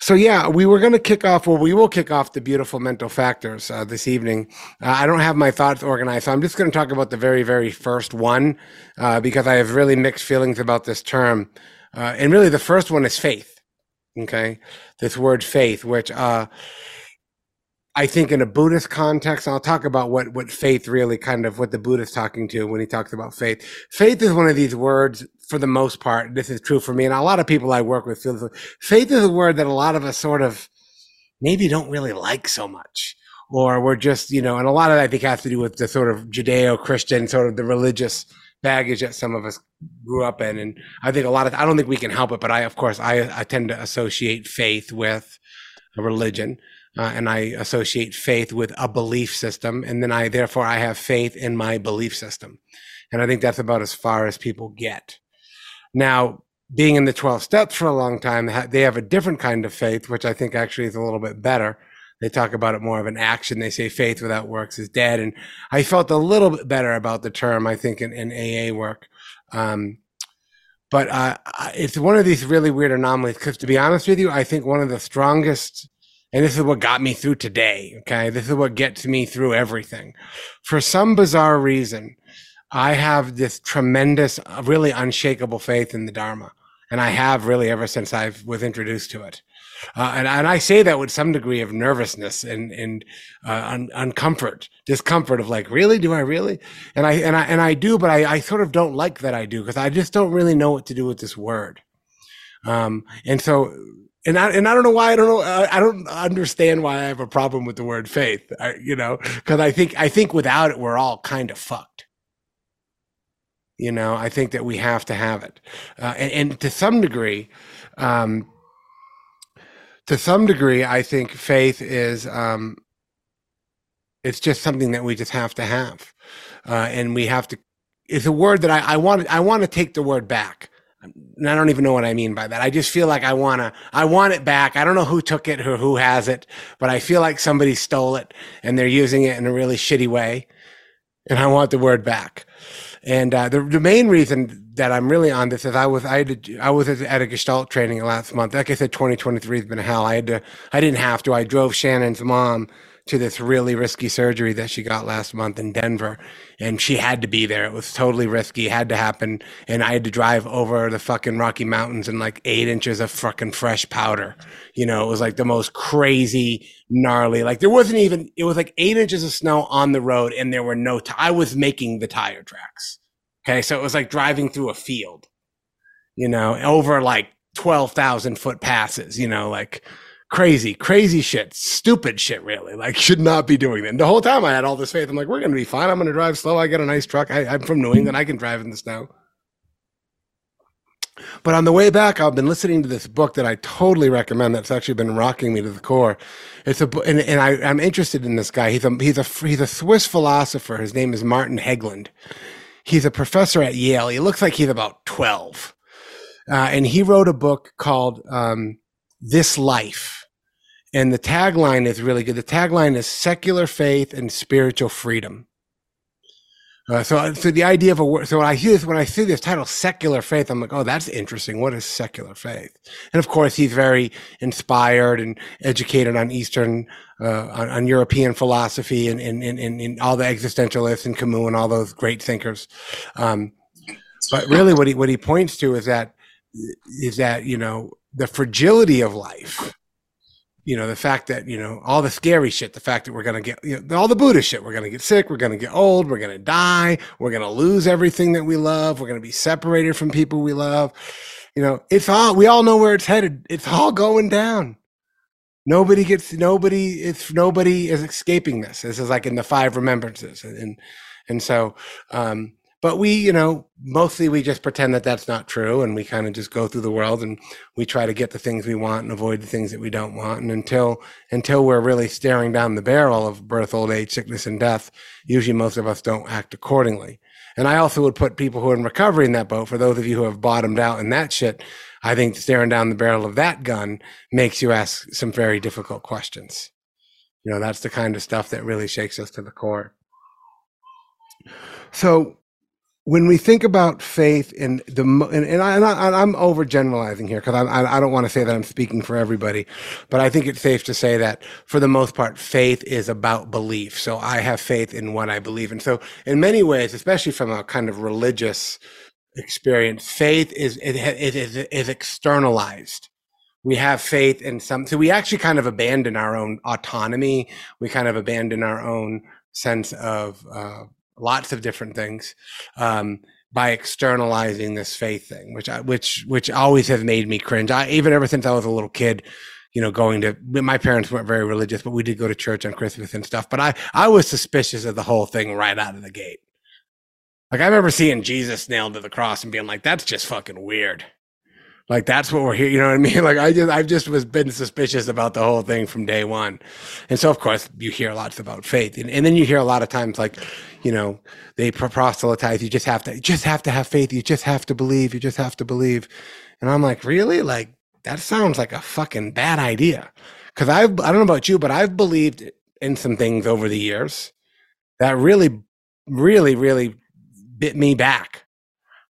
So yeah, we were going to kick off, or we will kick off the beautiful mental factors uh, this evening. Uh, I don't have my thoughts organized, so I'm just going to talk about the very, very first one uh, because I have really mixed feelings about this term. Uh, and really, the first one is faith. Okay, this word faith, which uh, I think in a Buddhist context, I'll talk about what what faith really kind of what the Buddha's talking to when he talks about faith. Faith is one of these words for the most part, this is true for me, and a lot of people I work with feel faith is a word that a lot of us sort of maybe don't really like so much, or we're just, you know, and a lot of that I think has to do with the sort of Judeo-Christian, sort of the religious baggage that some of us grew up in, and I think a lot of I don't think we can help it, but I, of course, I, I tend to associate faith with a religion. Uh, and I associate faith with a belief system, and then I therefore I have faith in my belief system, and I think that's about as far as people get. Now, being in the 12 steps for a long time, they have a different kind of faith, which I think actually is a little bit better. They talk about it more of an action. They say faith without works is dead. And I felt a little bit better about the term, I think, in, in AA work. Um, but uh, it's one of these really weird anomalies because, to be honest with you, I think one of the strongest, and this is what got me through today. Okay. This is what gets me through everything. For some bizarre reason, I have this tremendous, uh, really unshakable faith in the Dharma. And I have really ever since I was introduced to it. Uh, and, and I say that with some degree of nervousness and, and uh, un, uncomfort, discomfort of like, really? Do I really? And I, and I, and I do, but I, I sort of don't like that I do because I just don't really know what to do with this word. Um, and so, and I, and I don't know why I don't know. I, don't understand why I have a problem with the word faith, I, you know, because I think, I think without it, we're all kind of fucked. You know, I think that we have to have it, uh, and, and, to some degree, um, to some degree, I think faith is um, it's just something that we just have to have, uh, and we have to. It's a word that I, I want. I want to take the word back. And I don't even know what I mean by that. I just feel like I wanna, I want it back. I don't know who took it or who has it, but I feel like somebody stole it and they're using it in a really shitty way. And I want the word back. And uh, the, the main reason that I'm really on this is I was I had to, I was at a Gestalt training last month. Like I said, 2023 has been hell. I had to I didn't have to. I drove Shannon's mom to this really risky surgery that she got last month in Denver. And she had to be there. It was totally risky, it had to happen. And I had to drive over the fucking Rocky Mountains in like eight inches of fucking fresh powder. You know, it was like the most crazy, gnarly, like there wasn't even, it was like eight inches of snow on the road and there were no, t- I was making the tire tracks. Okay. So it was like driving through a field, you know, over like 12,000 foot passes, you know, like, crazy, crazy shit, stupid shit, really. Like, should not be doing that. And the whole time I had all this faith. I'm like, we're going to be fine. I'm going to drive slow. I got a nice truck. I, I'm from New England. I can drive in the snow. But on the way back, I've been listening to this book that I totally recommend. That's actually been rocking me to the core. It's a and, and I, am interested in this guy. He's a he's a he's a Swiss philosopher. His name is Martin Hägglund. He's a professor at Yale. He looks like he's about twelve, uh, and he wrote a book called um, "This Life." And the tagline is really good. The tagline is secular faith and spiritual freedom. Uh, so, so the idea of a word, so when I hear this, when I see this title, secular faith, I'm like, oh, that's interesting. What is secular faith? And of course, he's very inspired and educated on Eastern, uh, on, on, European philosophy and, and, and, and, all the existentialists and Camus and all those great thinkers. Um, but really what he, what he points to is that, is that, you know, the fragility of life you know, the fact that, you know, all the scary shit, the fact that we're going to get, you know, all the Buddha shit, we're going to get sick, we're going to get old, we're going to die, we're going to lose everything that we love, we're going to be separated from people we love. You know, it's all, we all know where it's headed. It's all going down. Nobody gets, nobody, it's, nobody is escaping this. This is like in the five remembrances. And, and, and so, um, but we you know mostly we just pretend that that's not true and we kind of just go through the world and we try to get the things we want and avoid the things that we don't want. And until until we're really staring down the barrel of birth old age sickness and death usually most of us don't act accordingly. And i also would put people who are in recovery in that boat for those of you who have bottomed out in that shit i think staring down the barrel of that gun makes you ask some very difficult questions. You know that's the kind of stuff that really shakes us to the core. So when we think about faith in the and, and, I, am overgeneralizing here because I, I don't want to say that I'm speaking for everybody, but I think it's safe to say that for the most part, faith is about belief. So I have faith in what I believe and So in many ways, especially from a kind of religious experience, faith is is, is, is externalized. We have faith in some. So we actually kind of abandon our own autonomy. We kind of abandon our own sense of. Uh, lots of different things um, by externalizing this faith thing, which I, which which always has made me cringe. I even ever since I was a little kid, you know, going to my parents weren't very religious, but we did go to church on Christmas and stuff. But I I was suspicious of the whole thing right out of the gate. Like I remember seeing Jesus nailed to the cross and being like, "That's just fucking weird." Like that's what we're here. You know what I mean? Like I just, I've just was been suspicious about the whole thing from day one. And so of course you hear lots about faith and, and then you hear a lot of times like, you know, they proselytize. You just have to, you just have to have faith. You just have to believe. You just have to believe. And I'm like, really? Like that sounds like a fucking bad idea. Cause I've, I don't know about you, but I've believed in some things over the years that really, really, really bit me back.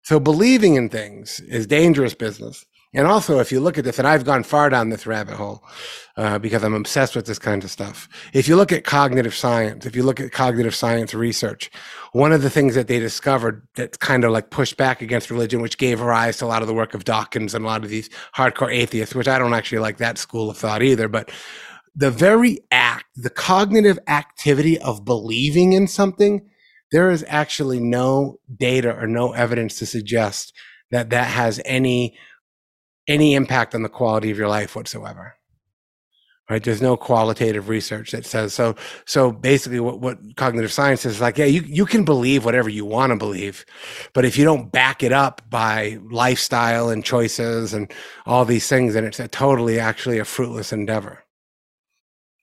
So believing in things is dangerous business. And also, if you look at this, and I've gone far down this rabbit hole uh, because I'm obsessed with this kind of stuff. If you look at cognitive science, if you look at cognitive science research, one of the things that they discovered that kind of like pushed back against religion, which gave rise to a lot of the work of Dawkins and a lot of these hardcore atheists, which I don't actually like that school of thought either, but the very act, the cognitive activity of believing in something, there is actually no data or no evidence to suggest that that has any any impact on the quality of your life whatsoever right? There's no qualitative research that says so so basically what, what cognitive science is like yeah you, you can believe whatever you want to believe but if you don't back it up by lifestyle and choices and all these things then it's a totally actually a fruitless endeavor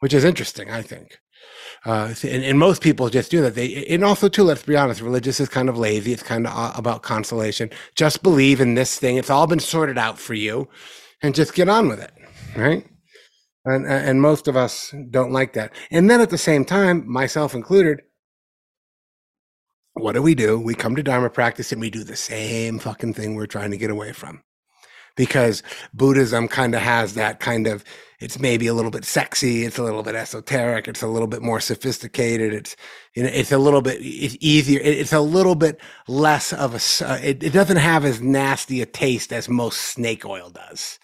which is interesting i think uh, and, and, most people just do that. They and also too. Let's be honest. Religious is kind of lazy. It's kind of about consolation. Just believe in this thing. It's all been sorted out for you, and just get on with it, right? And and most of us don't like that. And then at the same time, myself included, what do we do? We come to Dharma practice and we do the same fucking thing we're trying to get away from because Buddhism kind of has that kind of it's maybe a little bit sexy, it's a little bit esoteric, it's a little bit more sophisticated, it's you know, it's a little bit it's easier, it's a little bit less of a uh, it, it doesn't have as nasty a taste as most snake oil does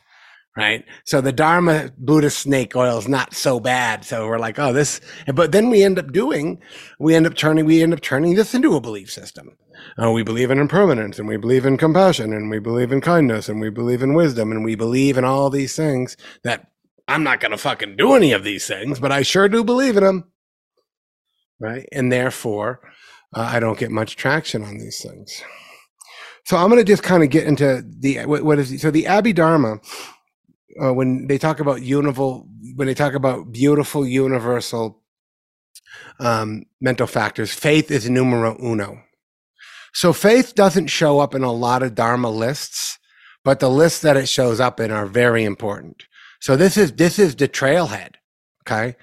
right? So the Dharma Buddhist snake oil is not so bad. So we're like, oh, this, but then we end up doing, we end up turning, we end up turning this into a belief system. Uh, we believe in impermanence and we believe in compassion and we believe in kindness and we believe in wisdom and we believe in all these things that I'm not going to fucking do any of these things, but I sure do believe in them. Right. And therefore, uh, I don't get much traction on these things. So I'm going to just kind of get into the, what, what is, so the Abhidharma uh, when they talk about universal, when they talk about beautiful universal um, mental factors, faith is numero uno. So faith doesn't show up in a lot of Dharma lists, but the lists that it shows up in are very important. So this is this is the trailhead. Okay.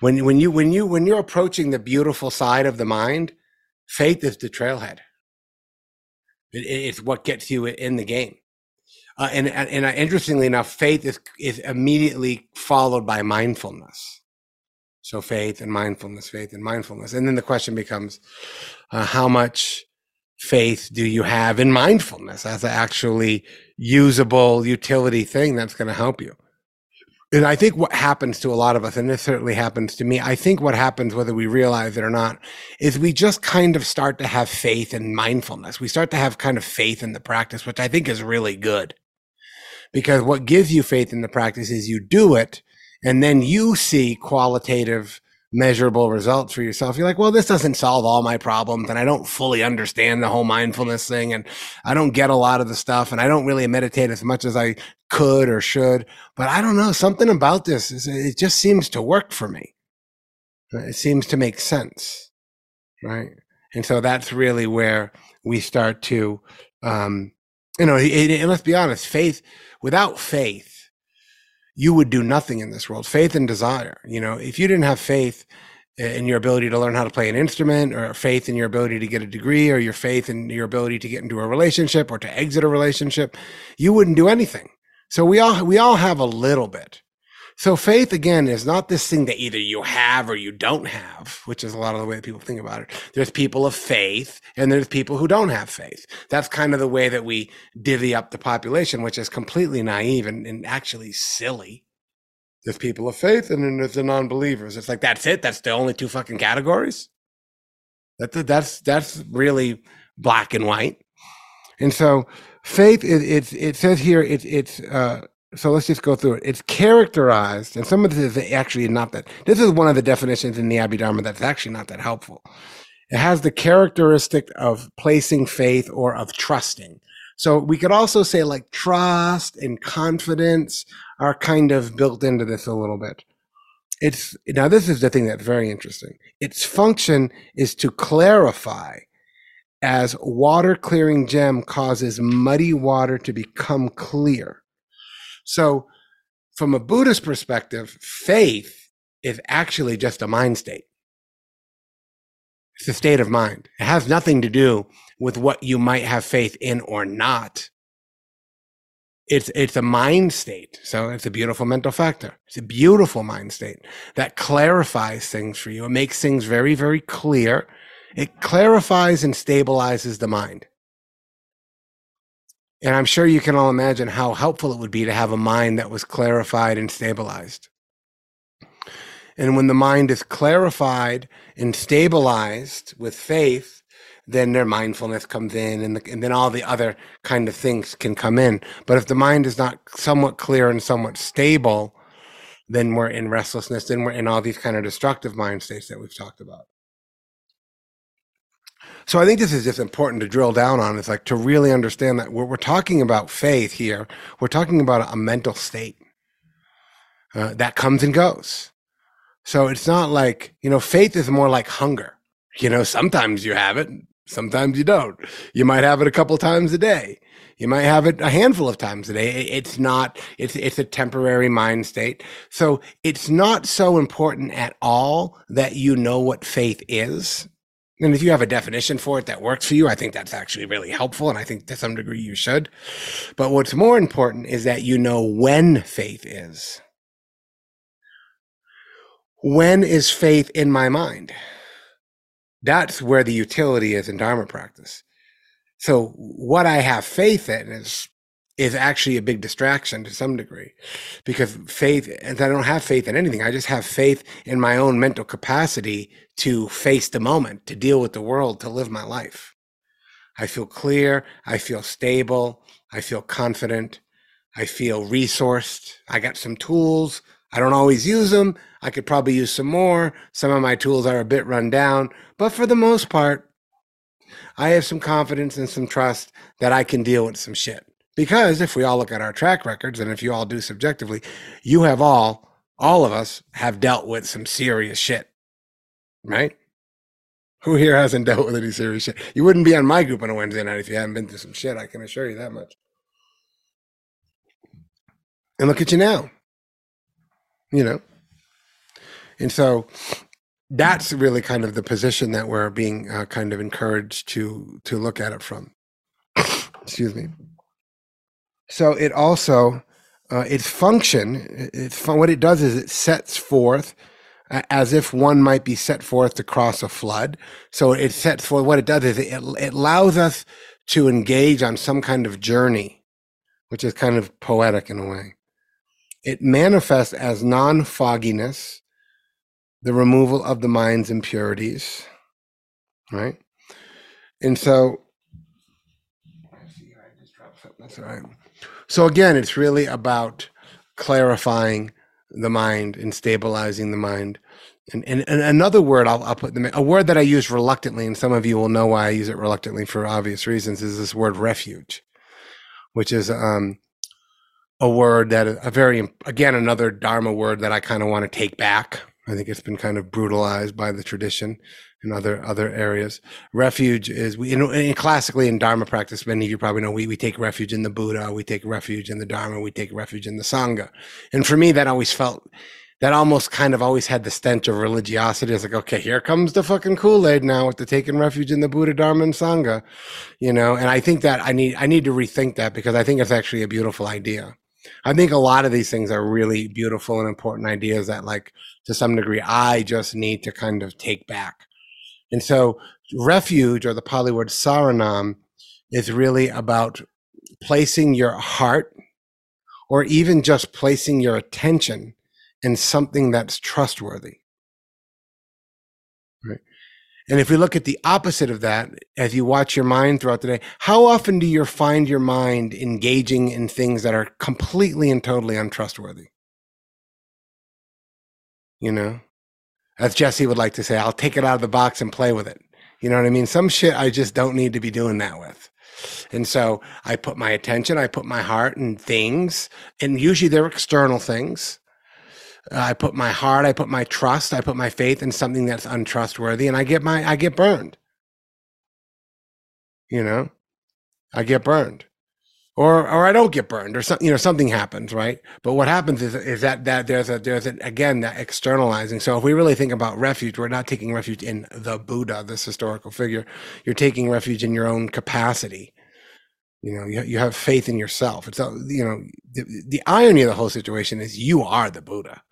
When when you when you when you're approaching the beautiful side of the mind, faith is the trailhead. It, it's what gets you in the game. Uh, and and, and interestingly enough, faith is is immediately followed by mindfulness. So faith and mindfulness, faith and mindfulness, and then the question becomes, uh, how much faith do you have in mindfulness as an actually usable utility thing that's going to help you? And I think what happens to a lot of us, and this certainly happens to me, I think what happens, whether we realize it or not, is we just kind of start to have faith in mindfulness. We start to have kind of faith in the practice, which I think is really good because what gives you faith in the practice is you do it and then you see qualitative measurable results for yourself. You're like, well, this doesn't solve all my problems and I don't fully understand the whole mindfulness thing and I don't get a lot of the stuff and I don't really meditate as much as I could or should, but I don't know, something about this is it just seems to work for me. It seems to make sense. Right. And so that's really where we start to, um, you know, and let's be honest, faith, without faith, you would do nothing in this world. Faith and desire. You know, if you didn't have faith eh, in your ability to learn how to play an instrument or faith in your ability to get a degree or your faith in your ability to get into a relationship or to exit a relationship you wouldn't do anything so we all we all have a little bit so faith again is not this thing that either you have or you don't have which is a lot of the way that people think about it there's people of faith and there's people who don't have faith that's kind of the way that we divvy up the population which is completely naive and, and actually silly there's people of faith and then there's the non-believers. It's like that's it. That's the only two fucking categories. That's that's that's really black and white. And so faith it it, it says here it, it's uh, so let's just go through it. It's characterized, and some of this is actually not that. This is one of the definitions in the Abhidharma that's actually not that helpful. It has the characteristic of placing faith or of trusting. So we could also say like trust and confidence are kind of built into this a little bit. It's now this is the thing that's very interesting. Its function is to clarify as water clearing gem causes muddy water to become clear. So from a Buddhist perspective, faith is actually just a mind state. It's a state of mind. It has nothing to do with what you might have faith in or not. It's it's a mind state. So it's a beautiful mental factor. It's a beautiful mind state that clarifies things for you. It makes things very very clear. It clarifies and stabilizes the mind and i'm sure you can all imagine how helpful it would be to have a mind that was clarified and stabilized. And when the mind is clarified and stabilized with faith then their mindfulness comes in and, the, and then all the other kind of things can come in. But if the mind is not somewhat clear and somewhat stable then we're in restlessness then we're in all these kind of destructive mind states that we've talked about so i think this is just important to drill down on it's like to really understand that we're, we're talking about faith here we're talking about a mental state uh, that comes and goes so it's not like you know faith is more like hunger you know sometimes you have it Sometimes you don't. You might have it a couple times a day. You might have it a handful of times a day. It's not, it's, it's a temporary mind state. So it's not so important at all that you know what faith is. And if you have a definition for it that works for you, I think that's actually really helpful. And I think to some degree you should. But what's more important is that you know when faith is. When is faith in my mind? That's where the utility is in Dharma practice. So what I have faith in is is actually a big distraction to some degree because faith and I don't have faith in anything. I just have faith in my own mental capacity to face the moment, to deal with the world, to live my life. I feel clear, I feel stable, I feel confident, I feel resourced. I got some tools. I don't always use them. I could probably use some more. Some of my tools are a bit run down, but for the most part, I have some confidence and some trust that I can deal with some shit. Because if we all look at our track records and if you all do subjectively, you have all, all of us have dealt with some serious shit, right? Who here hasn't dealt with any serious shit? You wouldn't be on my group on a Wednesday night if you hadn't been through some shit. I can assure you that much. And look at you now. You know, and so that's really kind of the position that we're being uh, kind of encouraged to to look at it from. Excuse me. So it also uh, its function, it's what it does is it sets forth as if one might be set forth to cross a flood. So it sets forth what it does is it, it allows us to engage on some kind of journey, which is kind of poetic in a way. It manifests as non fogginess, the removal of the mind's impurities, right? And so, that's all right. So again, it's really about clarifying the mind and stabilizing the mind. And, and, and another word I'll, I'll put them in, a word that I use reluctantly, and some of you will know why I use it reluctantly for obvious reasons, is this word refuge, which is um, a word that a very again another Dharma word that I kind of want to take back I think it's been kind of brutalized by the tradition in other other areas. Refuge is we in, classically in Dharma practice. Many of you probably know we we take refuge in the Buddha, we take refuge in the Dharma, we take refuge in the Sangha. And for me, that always felt that almost kind of always had the stench of religiosity. It's like, okay, here comes the fucking Kool Aid now with the taking refuge in the Buddha, Dharma, and Sangha, you know. And I think that I need I need to rethink that because I think it's actually a beautiful idea. I think a lot of these things are really beautiful and important ideas that, like, to some degree, I just need to kind of take back. And so, refuge or the Pali word saranam is really about placing your heart or even just placing your attention in something that's trustworthy. Right. And if we look at the opposite of that, as you watch your mind throughout the day, how often do you find your mind engaging in things that are completely and totally untrustworthy? You know, as Jesse would like to say, I'll take it out of the box and play with it. You know what I mean? Some shit I just don't need to be doing that with. And so I put my attention, I put my heart in things, and usually they're external things. I put my heart, I put my trust, I put my faith in something that's untrustworthy, and I get my I get burned. You know, I get burned, or or I don't get burned, or something. You know, something happens, right? But what happens is is that that there's a there's again that externalizing. So if we really think about refuge, we're not taking refuge in the Buddha, this historical figure. You're taking refuge in your own capacity you know, you, you have faith in yourself. It's, uh, you know, the, the irony of the whole situation is you are the Buddha.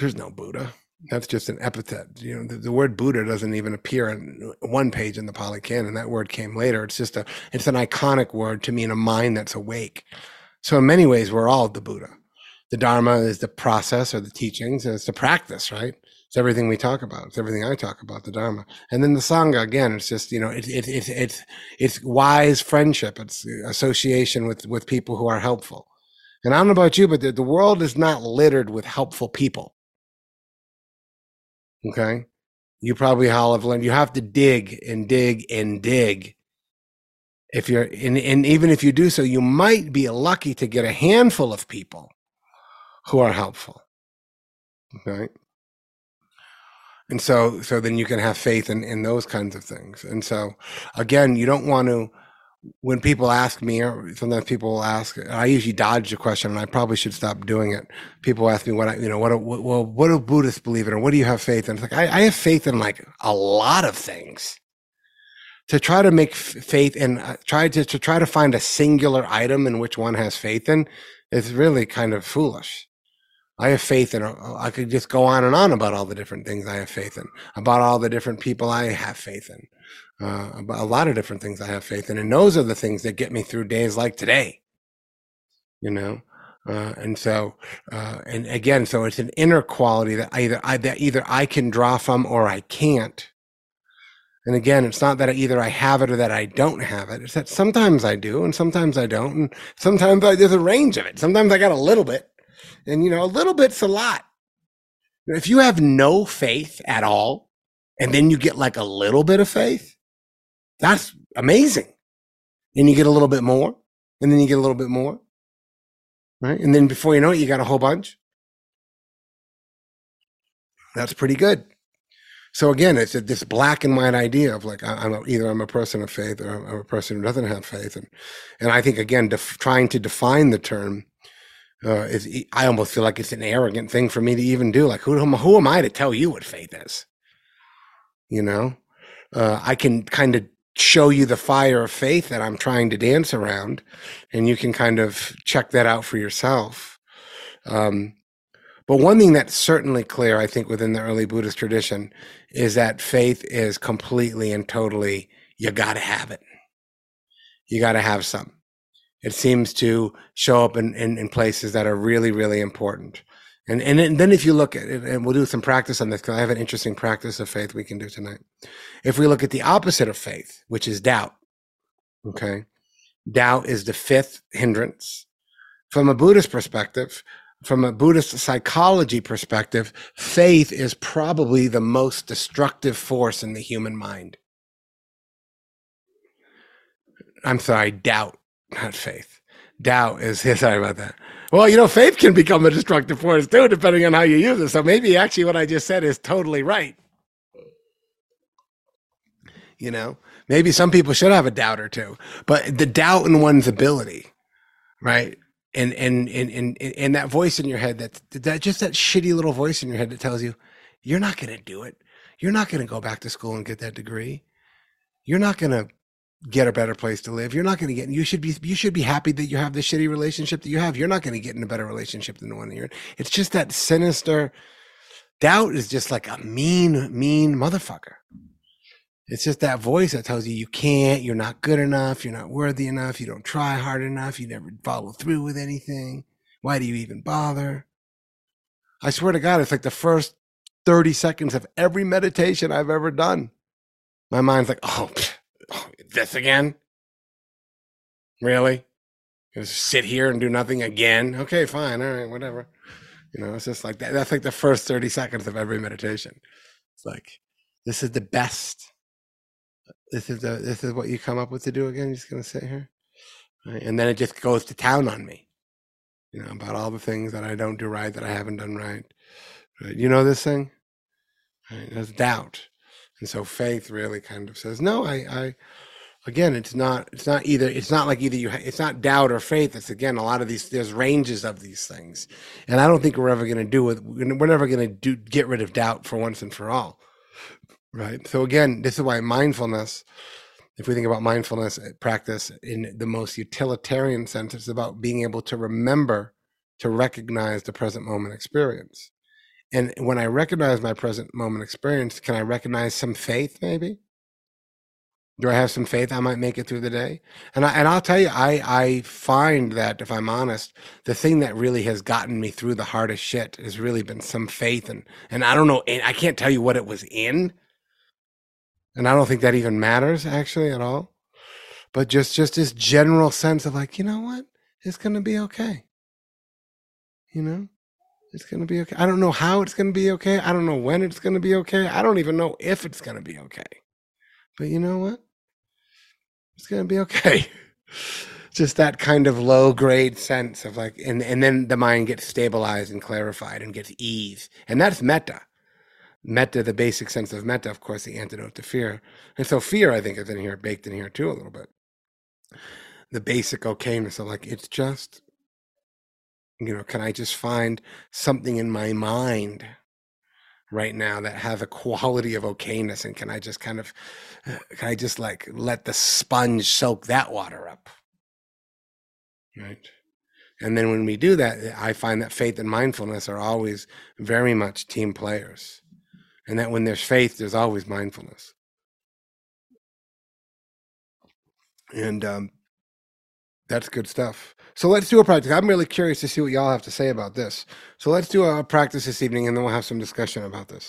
There's no Buddha. That's just an epithet. You know, the, the, word Buddha doesn't even appear on one page in the Pali Canon. That word came later. It's just a, it's an iconic word to mean a mind that's awake. So in many ways, we're all the Buddha. The Dharma is the process or the teachings, and it's the practice, right? It's everything we talk about. It's everything I talk about, the Dharma. And then the Sangha, again, it's just, you know, it's it, it, it's, it's wise friendship. It's association with, with people who are helpful. And I don't know about you, but the, the world is not littered with helpful people. Okay. You probably have learned you have to dig and dig and dig. If you're, and, and even if you do so, you might be lucky to get a handful of people who are helpful. Okay and so so then you can have faith in in those kinds of things and so again you don't want to when people ask me or sometimes people ask i usually dodge the question and i probably should stop doing it. People ask me what i you know what what, well what do buddhists believe in or what do you have faith in? It's like I, I have faith in like a lot of things. To try to make faith and uh, try to, to try to find a singular item in which one has faith in is really kind of foolish. I have faith in. I could just go on and on about all the different things I have faith in, about all the different people I have faith in, uh, a lot of different things I have faith in, and those are the things that get me through days like today. You know, uh, and so, uh, and again, so it's an inner quality that either I that either I can draw from or I can't. And again, it's not that either I have it or that I don't have it. It's that sometimes I do and sometimes I don't, and sometimes I, there's a range of it. Sometimes I got a little bit and, you know, a little bit's a lot. If you have no faith at all, and then you get like a little bit of faith, that's amazing. And you get a little bit more, and then you get a little bit more. Right. And then before you know it, you got a whole bunch. That's pretty good. So again, it's a, this black and white idea of like I'm a, either I'm a person of faith or I'm a person who doesn't have faith, and and I think again, def- trying to define the term uh, is I almost feel like it's an arrogant thing for me to even do. Like, who who am I to tell you what faith is? You know, uh, I can kind of show you the fire of faith that I'm trying to dance around, and you can kind of check that out for yourself. Um, but one thing that's certainly clear, I think, within the early Buddhist tradition is that faith is completely and totally, you got to have it. You got to have some it seems to show up in, in, in places that are really, really important. And, and, then if you look at it, and we'll do some practice on this because I have an interesting practice of faith we can do tonight. If we look at the opposite of faith, which is doubt, okay, doubt is the fifth hindrance. From a Buddhist perspective, from a Buddhist psychology perspective, faith is probably the most destructive force in the human mind. I'm sorry, doubt not faith. Doubt is sorry about that. Well, you know, faith can become a destructive force too, depending on how you use it. So maybe actually what I just said is totally right. You know, maybe some people should have a doubt or two, but the doubt in one's ability, right? and and and and and that voice in your head that that just that shitty little voice in your head that tells you you're not going to do it you're not going to go back to school and get that degree you're not going to get a better place to live you're not going to get you should be you should be happy that you have the shitty relationship that you have you're not going to get in a better relationship than the one you're in it's just that sinister doubt is just like a mean mean motherfucker it's just that voice that tells you you can't, you're not good enough, you're not worthy enough, you don't try hard enough, you never follow through with anything. Why do you even bother? I swear to God, it's like the first 30 seconds of every meditation I've ever done. My mind's like, oh, oh this again? Really? Just sit here and do nothing again? Okay, fine. All right, whatever. You know, it's just like that. That's like the first 30 seconds of every meditation. It's like, this is the best this is the this is what you come up with to do again. You're just gonna sit here, right? and then it just goes to town on me, you know, about all the things that I don't do right, that I haven't done right. right? You know this thing, right? There's doubt, and so faith really kind of says, no, I, I, again, it's not, it's not either, it's not like either you, it's not doubt or faith. It's again a lot of these. There's ranges of these things, and I don't think we're ever gonna do it. We're never gonna do get rid of doubt for once and for all Right. So again, this is why mindfulness, if we think about mindfulness eh, practice in the most utilitarian sense, it's about being able to remember to recognize the present moment experience. And when I recognize my present moment experience, can I recognize some faith maybe? Do I have some faith I might make it through the day? And I and I'll tell you, I I find that if I'm honest, the thing that really has gotten me through the hardest shit has really been some faith and and I don't know, I can't tell you what it was in, and I don't think that even matters actually at all. But just just this general sense of like, you know what? It's gonna be okay. You know? It's gonna be okay. I don't know how it's gonna be okay. I don't know when it's gonna be okay. I don't even know if it's gonna be okay. But you know what? It's gonna be okay. just that kind of low grade sense of like and and then the mind gets stabilized and clarified and gets ease. And that's metta metta, the basic sense of metta, of course, the antidote to fear. And so fear, I think, is in here, baked in here too a little bit. The basic okayness of like, it's just, you know, can I just find something in my mind right now that has a quality of okayness and can I just kind of, uh, can I just like let the sponge soak that water up? Right. And then when we do that, I find that faith and mindfulness are always very much team players and that when there's faith, there's always mindfulness. And um, that's good stuff. So let's do a practice. I'm really curious to see what y'all have to say about this. So let's do a practice this evening, and then we'll have some discussion about this.